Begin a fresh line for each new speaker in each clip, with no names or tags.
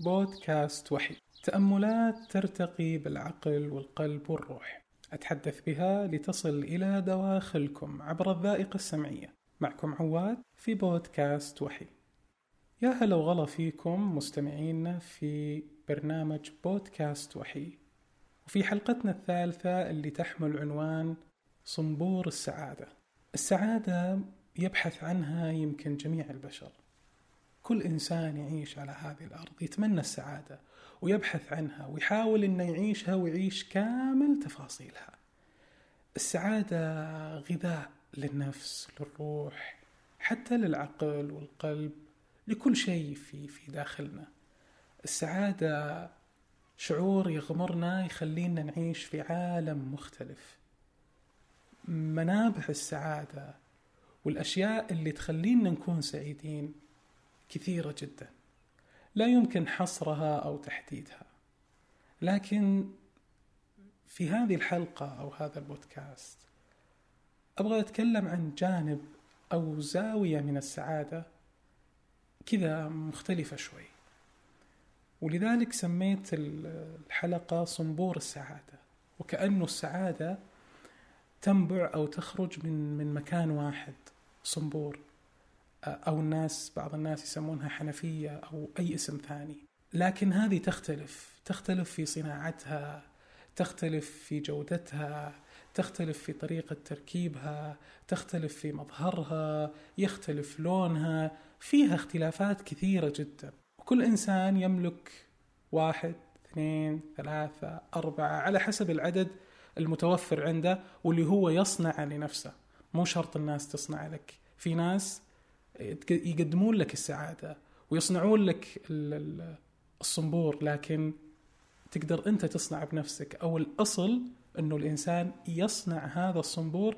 بودكاست وحي تأملات ترتقي بالعقل والقلب والروح. أتحدث بها لتصل إلى دواخلكم عبر الذائقة السمعية. معكم عواد في بودكاست وحي يا هلا وغلا فيكم مستمعينا في برنامج بودكاست وحي وفي حلقتنا الثالثة اللي تحمل عنوان صنبور السعادة. السعادة يبحث عنها يمكن جميع البشر. كل إنسان يعيش على هذه الأرض يتمنى السعادة ويبحث عنها ويحاول أنه يعيشها ويعيش كامل تفاصيلها. السعادة غذاء للنفس للروح حتى للعقل والقلب لكل شيء في في داخلنا. السعادة شعور يغمرنا يخلينا نعيش في عالم مختلف. منابع السعادة والأشياء اللي تخلينا نكون سعيدين كثيرة جدا. لا يمكن حصرها أو تحديدها. لكن في هذه الحلقة أو هذا البودكاست أبغى أتكلم عن جانب أو زاوية من السعادة كذا مختلفة شوي. ولذلك سميت الحلقة صنبور السعادة. وكأنه السعادة تنبع أو تخرج من من مكان واحد صنبور. أو الناس بعض الناس يسمونها حنفية أو أي اسم ثاني. لكن هذه تختلف. تختلف في صناعتها تختلف في جودتها تختلف في طريقة تركيبها تختلف في مظهرها يختلف لونها. فيها اختلافات كثيرة جدا. وكل إنسان يملك واحد اثنين ثلاثة أربعة على حسب العدد المتوفر عنده واللي هو يصنع لنفسه. مو شرط الناس تصنع لك. في ناس يقدمون لك السعادة ويصنعون لك الصنبور لكن تقدر أنت تصنع بنفسك أو الأصل أنه الإنسان يصنع هذا الصنبور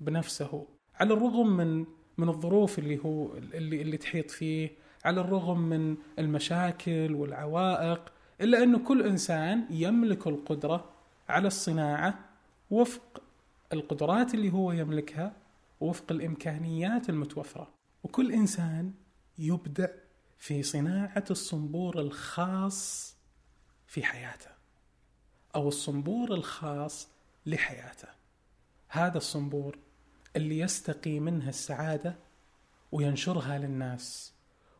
بنفسه. على الرغم من من الظروف اللي هو اللي اللي تحيط فيه على الرغم من المشاكل والعوائق إلا انه كل إنسان يملك القدرة على الصناعة وفق القدرات اللي هو يملكها وفق الإمكانيات المتوفرة. وكل إنسان يبدع في صناعة الصنبور الخاص في حياته أو الصنبور الخاص لحياته. هذا الصنبور اللي يستقي منها السعادة وينشرها للناس.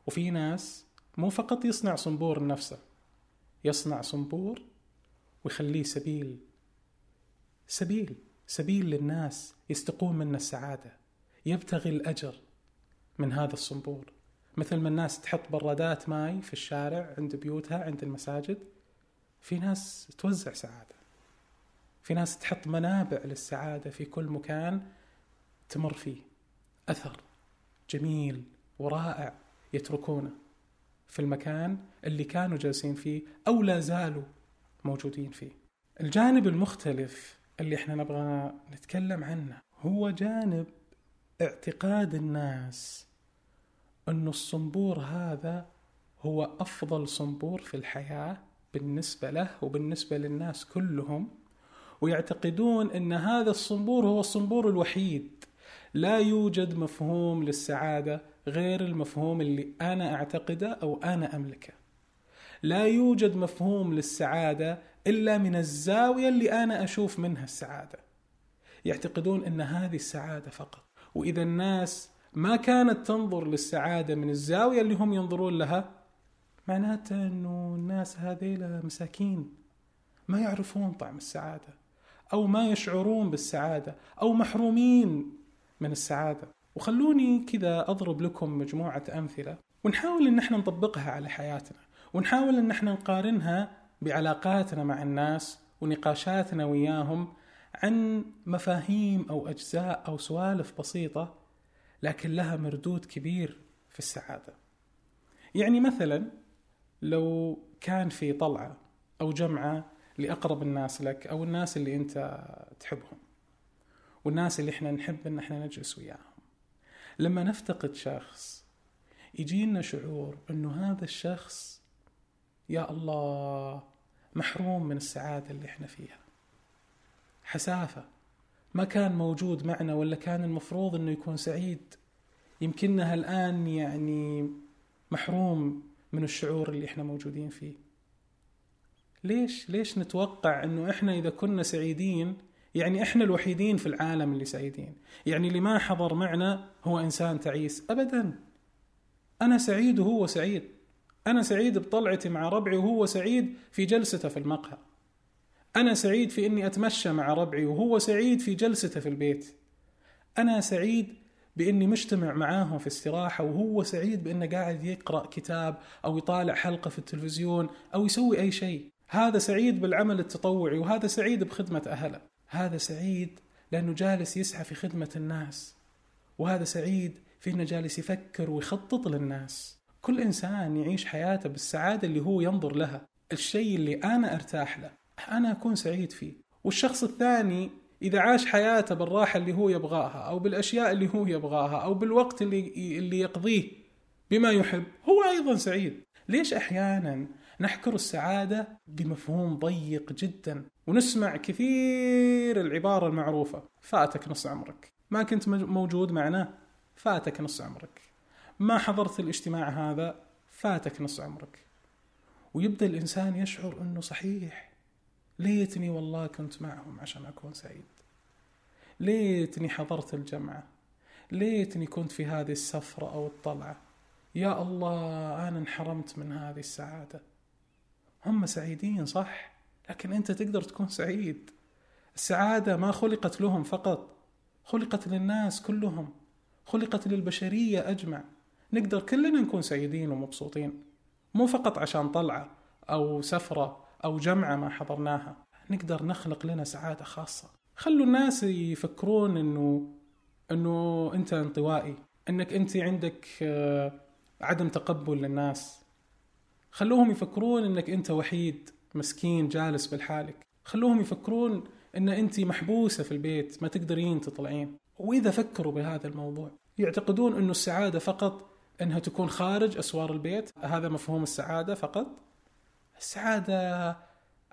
وفي ناس مو فقط يصنع صنبور لنفسه يصنع صنبور ويخليه سبيل سبيل سبيل للناس يستقون منه السعادة يبتغي الأجر. من هذا الصنبور. مثل ما الناس تحط برادات ماي في الشارع عند بيوتها عند المساجد في ناس توزع سعادة. في ناس تحط منابع للسعادة في كل مكان تمر فيه. أثر جميل ورائع يتركونه في المكان اللي كانوا جالسين فيه أو لا زالوا موجودين فيه. الجانب المختلف اللي إحنا نبغى نتكلم عنه هو جانب اعتقاد الناس أن الصنبور هذا هو أفضل صنبور في الحياة بالنسبة له وبالنسبة للناس كلهم ويعتقدون أن هذا الصنبور هو الصنبور الوحيد. لا يوجد مفهوم للسعادة غير المفهوم اللي أنا أعتقده أو أنا أملكه. لا يوجد مفهوم للسعادة إلا من الزاوية اللي أنا أشوف منها السعادة. يعتقدون أن هذه السعادة فقط. وإذا الناس ما كانت تنظر للسعادة من الزاوية اللي هم ينظرون لها معناته أنه الناس هذيلا مساكين ما يعرفون طعم السعادة أو ما يشعرون بالسعادة أو محرومين من السعادة. وخلوني كذا أضرب لكم مجموعة أمثلة ونحاول أن إحنا نطبقها على حياتنا ونحاول أن إحنا نقارنها بعلاقاتنا مع الناس ونقاشاتنا وياهم عن مفاهيم أو أجزاء أو سوالف بسيطة لكن لها مردود كبير في السعادة. يعني مثلا لو كان في طلعة أو جمعة لأقرب الناس لك أو الناس اللي أنت تحبهم والناس اللي إحنا نحب إن إحنا نجلس وياهم. لما نفتقد شخص يجينا شعور إنه هذا الشخص يا الله محروم من السعادة اللي إحنا فيها. حسافة. ما كان موجود معنا ولا كان المفروض إنه يكون سعيد. يمكنها الان يعني محروم من الشعور اللي إحنا موجودين فيه. ليش؟ ليش نتوقع إنه إحنا إذا كنا سعيدين يعني إحنا الوحيدين في العالم اللي سعيدين. يعني اللي ما حضر معنا هو إنسان تعيس. ابدا. أنا سعيد وهو سعيد. أنا سعيد بطلعتي مع ربعي وهو سعيد في جلسته في المقهى. أنا سعيد في إني أتمشى مع ربعي وهو سعيد في جلسته في البيت. أنا سعيد بإني مجتمع معاهم في استراحة وهو سعيد بإنه قاعد يقرأ كتاب أو يطالع حلقة في التلفزيون أو يسوي أي شيء. هذا سعيد بالعمل التطوعي وهذا سعيد بخدمة أهله. هذا سعيد لأنه جالس يسعى في خدمة الناس. وهذا سعيد في إنه جالس يفكر ويخطط للناس. كل إنسان يعيش حياته بالسعادة اللي هو ينظر لها. الشيء اللي أنا أرتاح له. أنا أكون سعيد فيه. والشخص الثاني إذا عاش حياته بالراحة اللي هو يبغاها أو بالأشياء اللي هو يبغاها أو بالوقت اللي اللي يقضيه بما يحب هو أيضا سعيد. ليش أحيانا نحكر السعادة بمفهوم ضيق جدا ونسمع كثير العبارة المعروفة فاتك نص عمرك. ما كنت موجود معنا فاتك نص عمرك. ما حضرت الاجتماع هذا فاتك نص عمرك. ويبدأ الإنسان يشعر إنه صحيح. ليتني والله كنت معهم عشان أكون سعيد. ليتني حضرت الجمعة. ليتني كنت في هذه السفرة أو الطلعة. يا الله أنا انحرمت من هذه السعادة. هم سعيدين صح لكن أنت تقدر تكون سعيد. السعادة ما خلقت لهم فقط خلقت للناس كلهم خلقت للبشرية أجمع. نقدر كلنا نكون سعيدين ومبسوطين مو فقط عشان طلعة أو سفرة. أو جمعه ما حضرناها. نقدر نخلق لنا سعادة خاصة. خلوا الناس يفكرون إنه إنه أنت انطوائي. إنك أنت عندك آه، عدم تقبل للناس. خلوهم يفكرون إنك أنت وحيد مسكين جالس بالحالك. خلوهم يفكرون إن أنت محبوسة في البيت ما تقدرين تطلعين. وإذا فكروا بهذا الموضوع يعتقدون إنه السعادة فقط إنها تكون خارج أسوار البيت. هذا مفهوم السعادة فقط. السعادة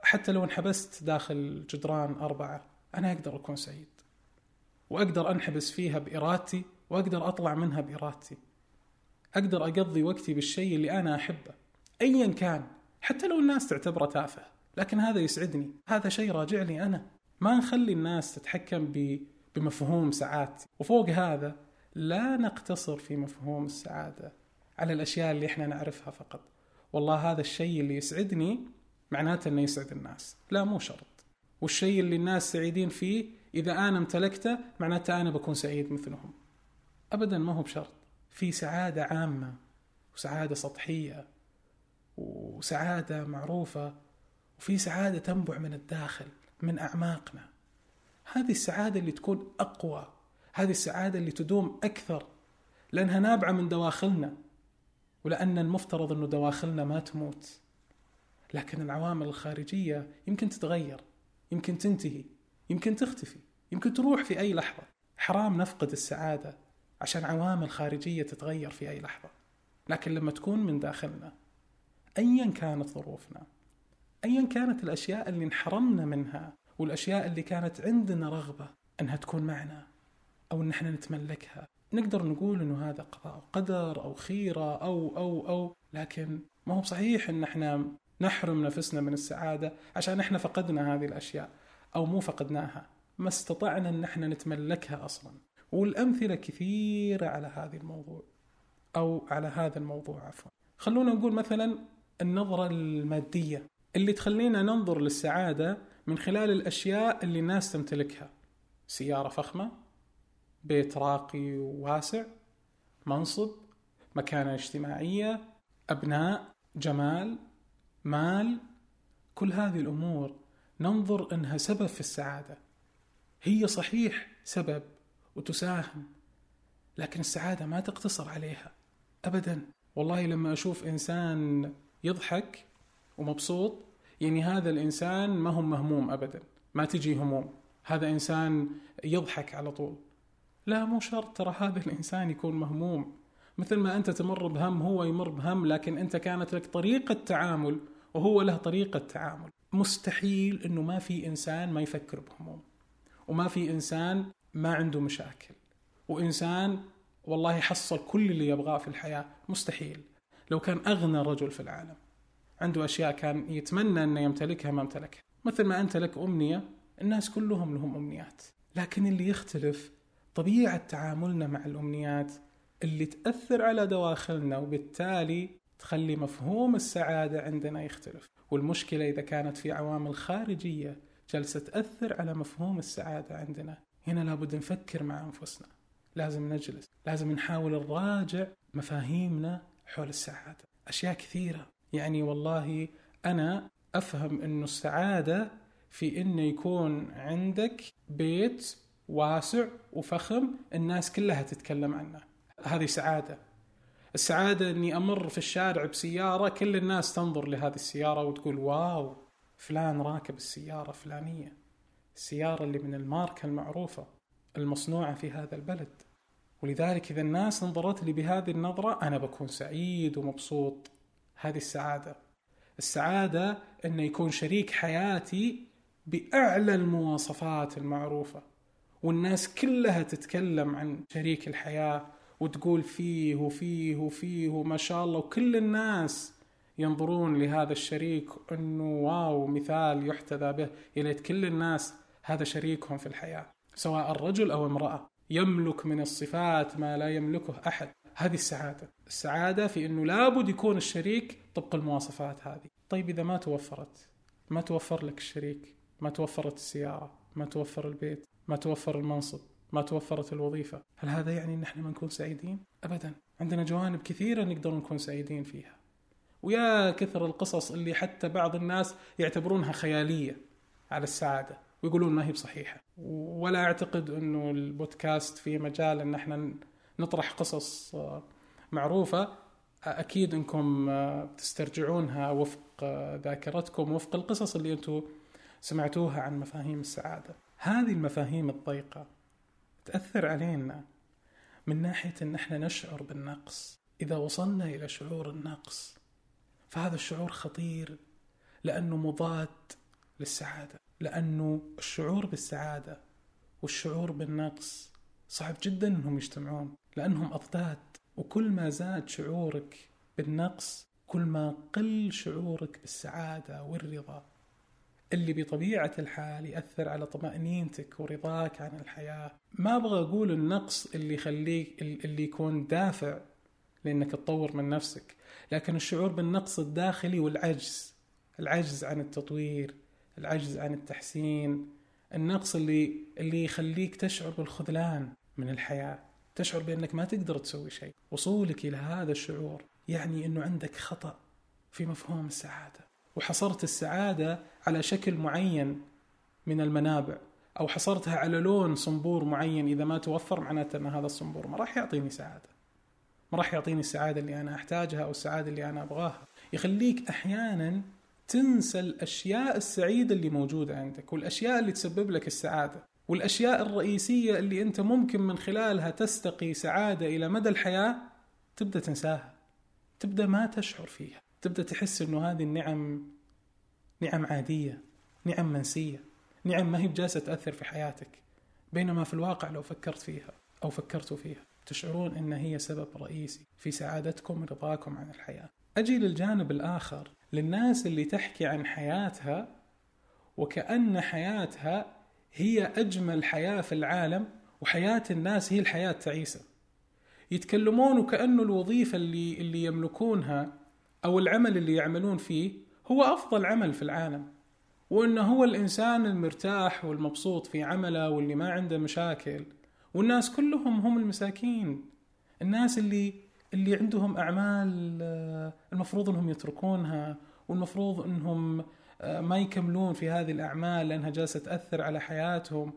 حتى لو انحبست داخل جدران أربعة أنا أقدر أكون سعيد. وأقدر أنحبس فيها بإرادتي وأقدر أطلع منها بإرادتي. أقدر أقضي وقتي بالشيء اللي أنا أحبه ايا كان حتى لو الناس تعتبره تافه. لكن هذا يسعدني هذا شيء راجع لي أنا. ما نخلي الناس تتحكم بمفهوم سعادتي. وفوق هذا لا نقتصر في مفهوم السعادة على الأشياء اللي إحنا نعرفها فقط. والله هذا الشيء اللي يسعدني معناته أنه يسعد الناس. لا مو شرط. والشيء اللي الناس سعيدين فيه إذا أنا امتلكته معناته أنا بكون سعيد مثلهم. أبدا ما هو بشرط. في سعادة عامة وسعادة سطحية وسعادة معروفة وفي سعادة تنبع من الداخل من أعماقنا. هذه السعادة اللي تكون أقوى هذه السعادة اللي تدوم أكثر لأنها نابعة من دواخلنا. ولأن المفترض أنه دواخلنا ما تموت. لكن العوامل الخارجية يمكن تتغير يمكن تنتهي يمكن تختفي يمكن تروح في أي لحظة. حرام نفقد السعادة عشان عوامل خارجية تتغير في أي لحظة. لكن لما تكون من داخلنا أيا كانت ظروفنا أيا كانت الأشياء اللي انحرمنا منها والأشياء اللي كانت عندنا رغبة أنها تكون معنا أو أن إحنا نتملكها نقدر نقول أنه هذا قضاء وقدر أو خيرة أو أو أو لكن ما هو صحيح أن إحنا نحرم نفسنا من السعادة عشان إحنا فقدنا هذه الأشياء أو مو فقدناها. ما استطعنا أن إحنا نتملكها أصلا. والأمثلة كثيرة على هذا الموضوع أو على هذا الموضوع عفوا. خلونا نقول مثلا النظرة المادية اللي تخلينا ننظر للسعادة من خلال الأشياء اللي الناس تمتلكها. سيارة فخمة بيت راقي وواسع منصب مكانة اجتماعية أبناء جمال مال كل هذه الأمور ننظر أنها سبب في السعادة. هي صحيح سبب وتساهم لكن السعادة ما تقتصر عليها أبدا. والله لما أشوف إنسان يضحك ومبسوط يعني هذا الإنسان ما هو مهموم أبدا ما تجي هموم. هذا إنسان يضحك على طول. لا مو شرط ترى هذا الإنسان يكون مهموم. مثل ما أنت تمر بهم هو يمر بهم لكن أنت كانت لك طريقة تعامل وهو له طريقة تعامل. مستحيل أنه ما في إنسان ما يفكر بهموم وما في إنسان ما عنده مشاكل وإنسان والله يحصل كل اللي يبغاه في الحياة. مستحيل. لو كان أغنى رجل في العالم عنده أشياء كان يتمنى أن يمتلكها ما امتلكها. مثل ما أنت لك أمنية الناس كلهم لهم أمنيات لكن اللي يختلف طبيعة تعاملنا مع الأمنيات اللي تأثر على دواخلنا وبالتالي تخلي مفهوم السعادة عندنا يختلف. والمشكلة إذا كانت في عوامل خارجية جالسة تأثر على مفهوم السعادة عندنا هنا لابد نفكر مع أنفسنا. لازم نجلس لازم نحاول نراجع مفاهيمنا حول السعادة. أشياء كثيرة. يعني والله أنا أفهم أنه السعادة في أنه يكون عندك بيت واسع وفخم الناس كلها تتكلم عنه. هذه سعادة. السعادة أني أمر في الشارع بسيارة كل الناس تنظر لهذه السيارة وتقول واو فلان راكب السيارة فلانية السيارة اللي من الماركة المعروفة المصنوعة في هذا البلد. ولذلك إذا الناس نظرت لي بهذه النظرة أنا بكون سعيد ومبسوط. هذه السعادة. السعادة أنه يكون شريك حياتي بأعلى المواصفات المعروفة. والناس كلها تتكلم عن شريك الحياة وتقول فيه وفيه وفيه وما شاء الله. وكل الناس ينظرون لهذا الشريك إنه واو مثال يحتذى به. يا كل الناس هذا شريكهم في الحياة سواء الرجل أو امرأة. يملك من الصفات ما لا يملكه أحد. هذه السعادة. السعادة في إنه لابد يكون الشريك طبق المواصفات هذه. طيب إذا ما توفرت ما توفر لك الشريك ما توفرت السيارة ما توفر البيت ما توفر المنصب ما توفرت الوظيفة. هل هذا يعني أن إحنا ما نكون سعيدين؟ أبدا. عندنا جوانب كثيرة نقدر نكون سعيدين فيها. ويا كثر القصص اللي حتى بعض الناس يعتبرونها خيالية على السعادة ويقولون ما هي بصحيحة. ولا أعتقد أنه البودكاست في مجال أن إحنا نطرح قصص آه، معروفة. أكيد أنكم آه، تسترجعونها وفق آه، ذاكرتكم وفق القصص اللي أنتم سمعتوها عن مفاهيم السعادة. هذه المفاهيم الضيقة تأثر علينا من ناحية أن إحنا نشعر بالنقص. إذا وصلنا إلى شعور النقص فهذا الشعور خطير لأنه مضاد للسعادة. لأنه الشعور بالسعادة والشعور بالنقص صعب جدا أنهم يجتمعون لأنهم أضداد. وكل ما زاد شعورك بالنقص كل ما قل شعورك بالسعادة والرضا اللي بطبيعة الحال يأثر على طمأنينتك ورضاك عن الحياة. ما أبغى أقول النقص اللي يخليك اللي يكون دافع لأنك تطور من نفسك لكن الشعور بالنقص الداخلي والعجز. العجز عن التطوير العجز عن التحسين. النقص اللي اللي يخليك تشعر بالخذلان من الحياة. تشعر بأنك ما تقدر تسوي شيء. وصولك إلى هذا الشعور يعني أنه عندك خطأ في مفهوم السعادة. وحصرت السعادة على شكل معين من المنابع أو حصرتها على لون صنبور معين إذا ما توفر معناته أن هذا الصنبور ما راح يعطيني سعادة. ما راح يعطيني السعادة اللي أنا أحتاجها أو السعادة اللي أنا أبغاها. يخليك أحيانا تنسى الأشياء السعيدة اللي موجودة عندك والأشياء اللي تسبب لك السعادة والأشياء الرئيسية اللي أنت ممكن من خلالها تستقي سعادة إلى مدى الحياة تبدأ تنساها تبدأ ما تشعر فيها. تبدأ تحس أنه هذه النعم نعم عادية نعم منسية نعم ما هي بجالسة تأثر في حياتك. بينما في الواقع لو فكرت فيها أو فكرتوا فيها تشعرون أن هي سبب رئيسي في سعادتكم ورضاكم عن الحياة. أجي للجانب الآخر للناس اللي تحكي عن حياتها وكأن حياتها هي أجمل حياة في العالم وحياة الناس هي الحياة التعيسة يتكلمون وكأنه الوظيفة اللي, اللي يملكونها أو العمل اللي يعملون فيه هو أفضل عمل في العالم وأنه هو الإنسان المرتاح والمبسوط في عمله واللي ما عنده مشاكل والناس كلهم هم المساكين الناس اللي اللي عندهم أعمال آه، المفروض أنهم يتركونها والمفروض أنهم آه، ما يكملون في هذه الأعمال لأنها جالسة تأثر على حياتهم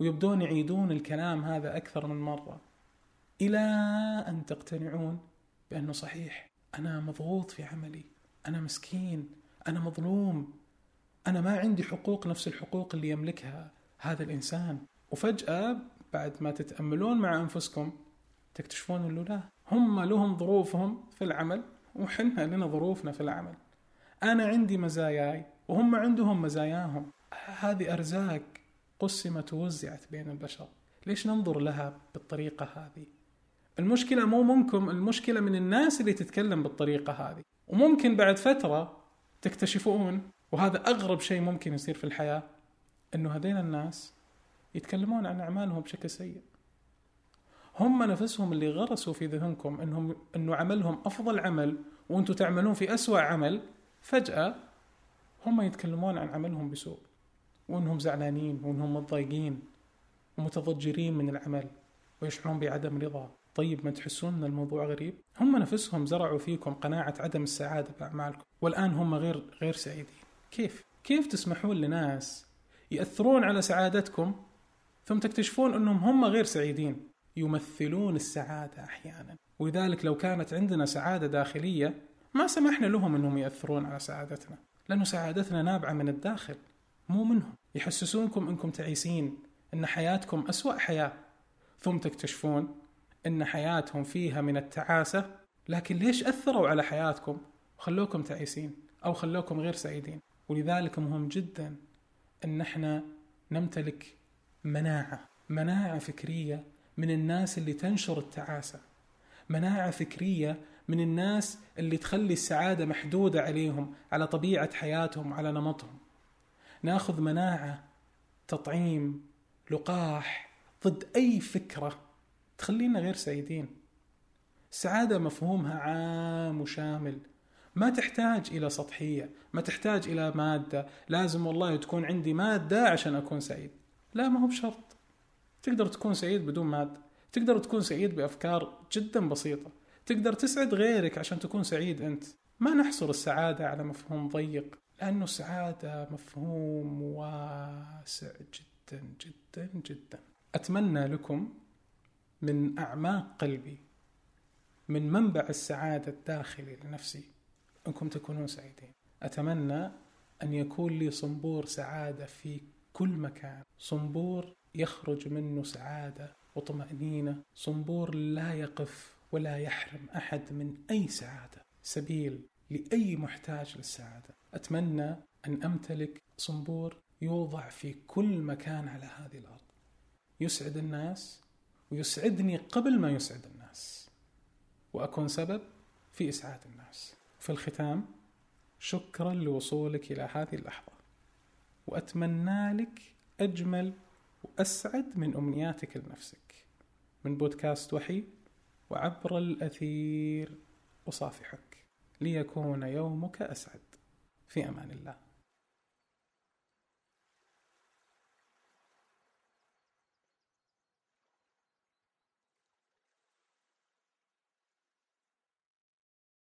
ويبدون يعيدون الكلام هذا أكثر من مرة. إلى أن تقتنعون بأنه صحيح. أنا مضغوط في عملي أنا مسكين أنا مظلوم أنا ما عندي حقوق نفس الحقوق اللي يملكها هذا الإنسان. وفجأة بعد ما تتأملون مع أنفسكم تكتشفون أنه لا هم لهم ظروفهم في العمل وحنا لنا ظروفنا في العمل. أنا عندي مزاياي وهم عندهم مزاياهم. هذه أرزاق قسمت ووزعت بين البشر. ليش ننظر لها بالطريقة هذه؟ المشكلة مو منكم المشكلة من الناس اللي تتكلم بالطريقة هذه. وممكن بعد فترة تكتشفون وهذا أغرب شيء ممكن يصير في الحياة أنه هذين الناس يتكلمون عن أعمالهم بشكل سيء. هم نفسهم اللي غرسوا في ذهنكم إنهم إنه عملهم أفضل عمل وأنتم تعملون في أسوأ عمل فجأة هم يتكلمون عن عملهم بسوء. وإنهم زعلانين وإنهم متضايقين ومتضجرين من العمل ويشعرون بعدم رضا. طيب ما تحسون إن الموضوع غريب؟ هم نفسهم زرعوا فيكم قناعة عدم السعادة بأعمالكم والآن هم غير غير سعيدين. كيف؟ كيف تسمحون لناس يأثرون على سعادتكم ثم تكتشفون أنهم هم غير سعيدين؟ يمثلون السعادة أحيانا. ولذلك لو كانت عندنا سعادة داخلية ما سمحنا لهم أنهم يأثرون على سعادتنا لأن سعادتنا نابعة من الداخل مو منهم. يحسسونكم أنكم تعيسين أن حياتكم أسوأ حياة ثم تكتشفون أن حياتهم فيها من التعاسة لكن ليش أثروا على حياتكم؟ وخلوكم تعيسين أو خلوكم غير سعيدين. ولذلك مهم جدا أن إحنا نمتلك مناعة مناعة فكرية من الناس اللي تنشر التعاسة مناعة فكرية من الناس اللي تخلي السعادة محدودة عليهم على طبيعة حياتهم على نمطهم. ناخذ مناعة تطعيم لقاح ضد أي فكرة تخلينا غير سعيدين. السعادة مفهومها عام وشامل. ما تحتاج إلى سطحية ما تحتاج إلى مادة. لازم والله تكون عندي مادة عشان أكون سعيد. لا ما هو بشرط. تقدر تكون سعيد بدون مادة. تقدر تكون سعيد بأفكار جدا بسيطة. تقدر تسعد غيرك عشان تكون سعيد أنت. ما نحصر السعادة على مفهوم ضيق لأنه السعادة مفهوم واسع جدا جدا جدا. أتمنى لكم من أعماق قلبي من منبع السعادة الداخلي لنفسي. أنكم تكونون سعيدين. أتمنى أن يكون لي صنبور سعادة في كل مكان. صنبور يخرج منه سعادة وطمأنينة. صنبور لا يقف ولا يحرم أحد من أي سعادة. سبيل لأي محتاج للسعادة. أتمنى أن أمتلك صنبور يوضع في كل مكان على هذه الأرض. يسعد الناس ويسعدني قبل ما يسعد الناس. وأكون سبب في إسعاد الناس. في الختام شكرا لوصولك إلى هذه اللحظة. وأتمنى لك أجمل وأسعد من أمنياتك لنفسك. من بودكاست وحي وعبر الأثير أصافحك. ليكون يومك أسعد. في أمان الله.